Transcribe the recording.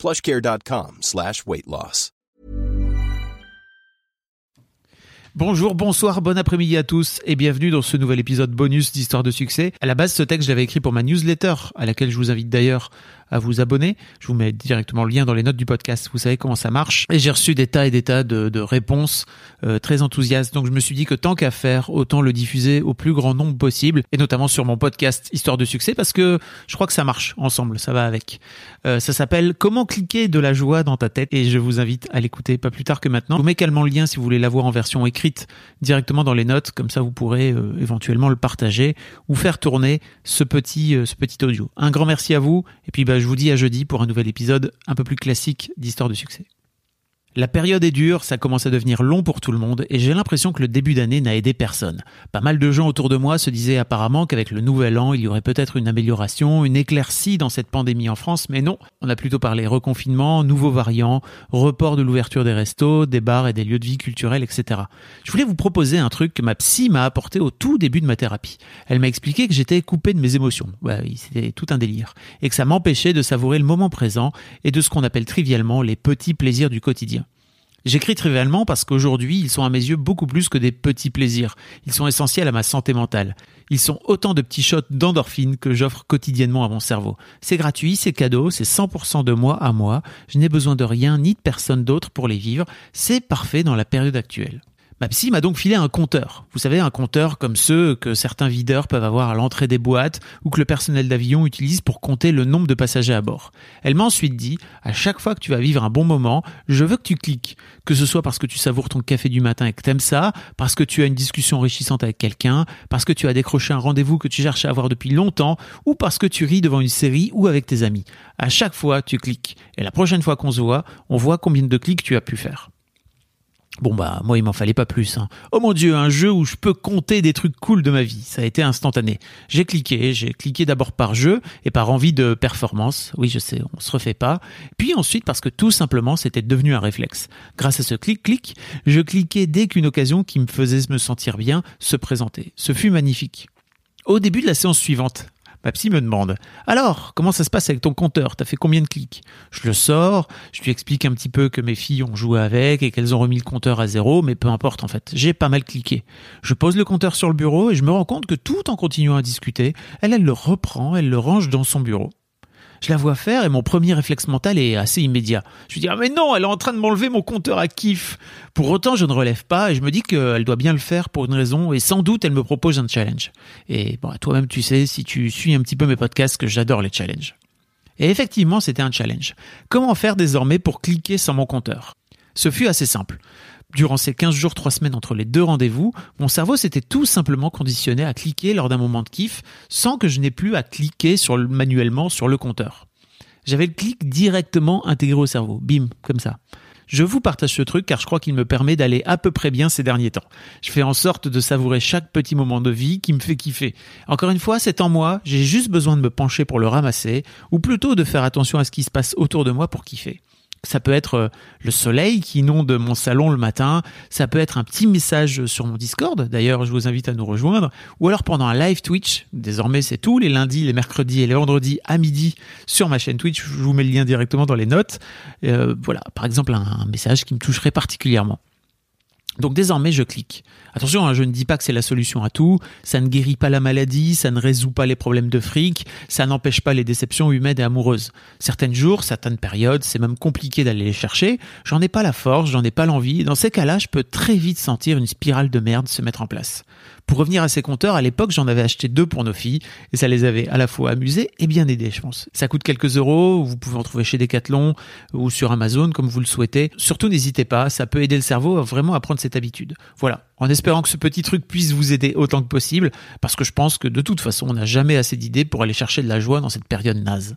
plushcare.com slash. Bonjour, bonsoir, bon après-midi à tous et bienvenue dans ce nouvel épisode bonus d'Histoire de succès. À la base, ce texte, je l'avais écrit pour ma newsletter, à laquelle je vous invite d'ailleurs à vous abonner. Je vous mets directement le lien dans les notes du podcast. Vous savez comment ça marche. Et j'ai reçu des tas et des tas de, de réponses euh, très enthousiastes. Donc je me suis dit que tant qu'à faire, autant le diffuser au plus grand nombre possible, et notamment sur mon podcast Histoire de succès, parce que je crois que ça marche ensemble, ça va avec. Euh, ça s'appelle Comment cliquer de la joie dans ta tête, et je vous invite à l'écouter pas plus tard que maintenant. Je vous mets également le lien si vous voulez l'avoir en version écrite directement dans les notes, comme ça vous pourrez euh, éventuellement le partager ou faire tourner ce petit, ce petit audio. Un grand merci à vous, et puis bah, je vous dis à jeudi pour un nouvel épisode un peu plus classique d'Histoire de succès. La période est dure, ça commence à devenir long pour tout le monde et j'ai l'impression que le début d'année n'a aidé personne. Pas mal de gens autour de moi se disaient apparemment qu'avec le nouvel an, il y aurait peut-être une amélioration, une éclaircie dans cette pandémie en France, mais non. On a plutôt parlé reconfinement, nouveaux variants, report de l'ouverture des restos, des bars et des lieux de vie culturels, etc. Je voulais vous proposer un truc que ma psy m'a apporté au tout début de ma thérapie. Elle m'a expliqué que j'étais coupé de mes émotions. Bah oui, c'était tout un délire. Et que ça m'empêchait de savourer le moment présent et de ce qu'on appelle trivialement les petits plaisirs du quotidien. J'écris trivialement parce qu'aujourd'hui, ils sont à mes yeux beaucoup plus que des petits plaisirs. Ils sont essentiels à ma santé mentale. Ils sont autant de petits shots d'endorphine que j'offre quotidiennement à mon cerveau. C'est gratuit, c'est cadeau, c'est 100% de moi à moi. Je n'ai besoin de rien ni de personne d'autre pour les vivre. C'est parfait dans la période actuelle. Ma psy m'a donc filé un compteur. Vous savez, un compteur comme ceux que certains videurs peuvent avoir à l'entrée des boîtes ou que le personnel d'avion utilise pour compter le nombre de passagers à bord. Elle m'a ensuite dit, à chaque fois que tu vas vivre un bon moment, je veux que tu cliques. Que ce soit parce que tu savoures ton café du matin et que t'aimes ça, parce que tu as une discussion enrichissante avec quelqu'un, parce que tu as décroché un rendez-vous que tu cherches à avoir depuis longtemps, ou parce que tu ris devant une série ou avec tes amis. À chaque fois, tu cliques. Et la prochaine fois qu'on se voit, on voit combien de clics tu as pu faire. Bon bah moi il m'en fallait pas plus. Hein. Oh mon dieu, un jeu où je peux compter des trucs cool de ma vie. Ça a été instantané. J'ai cliqué, j'ai cliqué d'abord par jeu et par envie de performance. Oui je sais, on se refait pas. Puis ensuite parce que tout simplement c'était devenu un réflexe. Grâce à ce clic-clic, je cliquais dès qu'une occasion qui me faisait me sentir bien se présentait. Ce fut magnifique. Au début de la séance suivante, Ma psy me demande Alors, comment ça se passe avec ton compteur? T'as fait combien de clics? Je le sors, je lui explique un petit peu que mes filles ont joué avec et qu'elles ont remis le compteur à zéro, mais peu importe en fait, j'ai pas mal cliqué. Je pose le compteur sur le bureau et je me rends compte que tout en continuant à discuter, elle, elle le reprend, elle le range dans son bureau. Je la vois faire et mon premier réflexe mental est assez immédiat. Je lui dis ah mais non, elle est en train de m'enlever mon compteur à kiff. Pour autant, je ne relève pas et je me dis qu'elle doit bien le faire pour une raison et sans doute elle me propose un challenge. Et bon, toi-même tu sais si tu suis un petit peu mes podcasts que j'adore les challenges. Et effectivement, c'était un challenge. Comment faire désormais pour cliquer sans mon compteur? Ce fut assez simple. Durant ces 15 jours, 3 semaines entre les deux rendez-vous, mon cerveau s'était tout simplement conditionné à cliquer lors d'un moment de kiff sans que je n'ai plus à cliquer sur le, manuellement sur le compteur. J'avais le clic directement intégré au cerveau. Bim, comme ça. Je vous partage ce truc car je crois qu'il me permet d'aller à peu près bien ces derniers temps. Je fais en sorte de savourer chaque petit moment de vie qui me fait kiffer. Encore une fois, c'est en moi, j'ai juste besoin de me pencher pour le ramasser, ou plutôt de faire attention à ce qui se passe autour de moi pour kiffer. Ça peut être euh, le soleil qui inonde mon salon le matin, ça peut être un petit message sur mon Discord, d'ailleurs je vous invite à nous rejoindre, ou alors pendant un live Twitch, désormais c'est tous les lundis, les mercredis et les vendredis à midi sur ma chaîne Twitch, je vous mets le lien directement dans les notes. Euh, voilà, par exemple un message qui me toucherait particulièrement. Donc désormais, je clique. Attention, hein, je ne dis pas que c'est la solution à tout, ça ne guérit pas la maladie, ça ne résout pas les problèmes de fric, ça n'empêche pas les déceptions humaines et amoureuses. Certains jours, certaines périodes, c'est même compliqué d'aller les chercher, j'en ai pas la force, j'en ai pas l'envie, dans ces cas-là, je peux très vite sentir une spirale de merde se mettre en place. Pour revenir à ces compteurs, à l'époque, j'en avais acheté deux pour nos filles et ça les avait à la fois amusées et bien aidées, je pense. Ça coûte quelques euros, vous pouvez en trouver chez Decathlon ou sur Amazon comme vous le souhaitez. Surtout, n'hésitez pas, ça peut aider le cerveau vraiment à prendre habitude. Voilà. En espérant que ce petit truc puisse vous aider autant que possible, parce que je pense que de toute façon, on n'a jamais assez d'idées pour aller chercher de la joie dans cette période naze.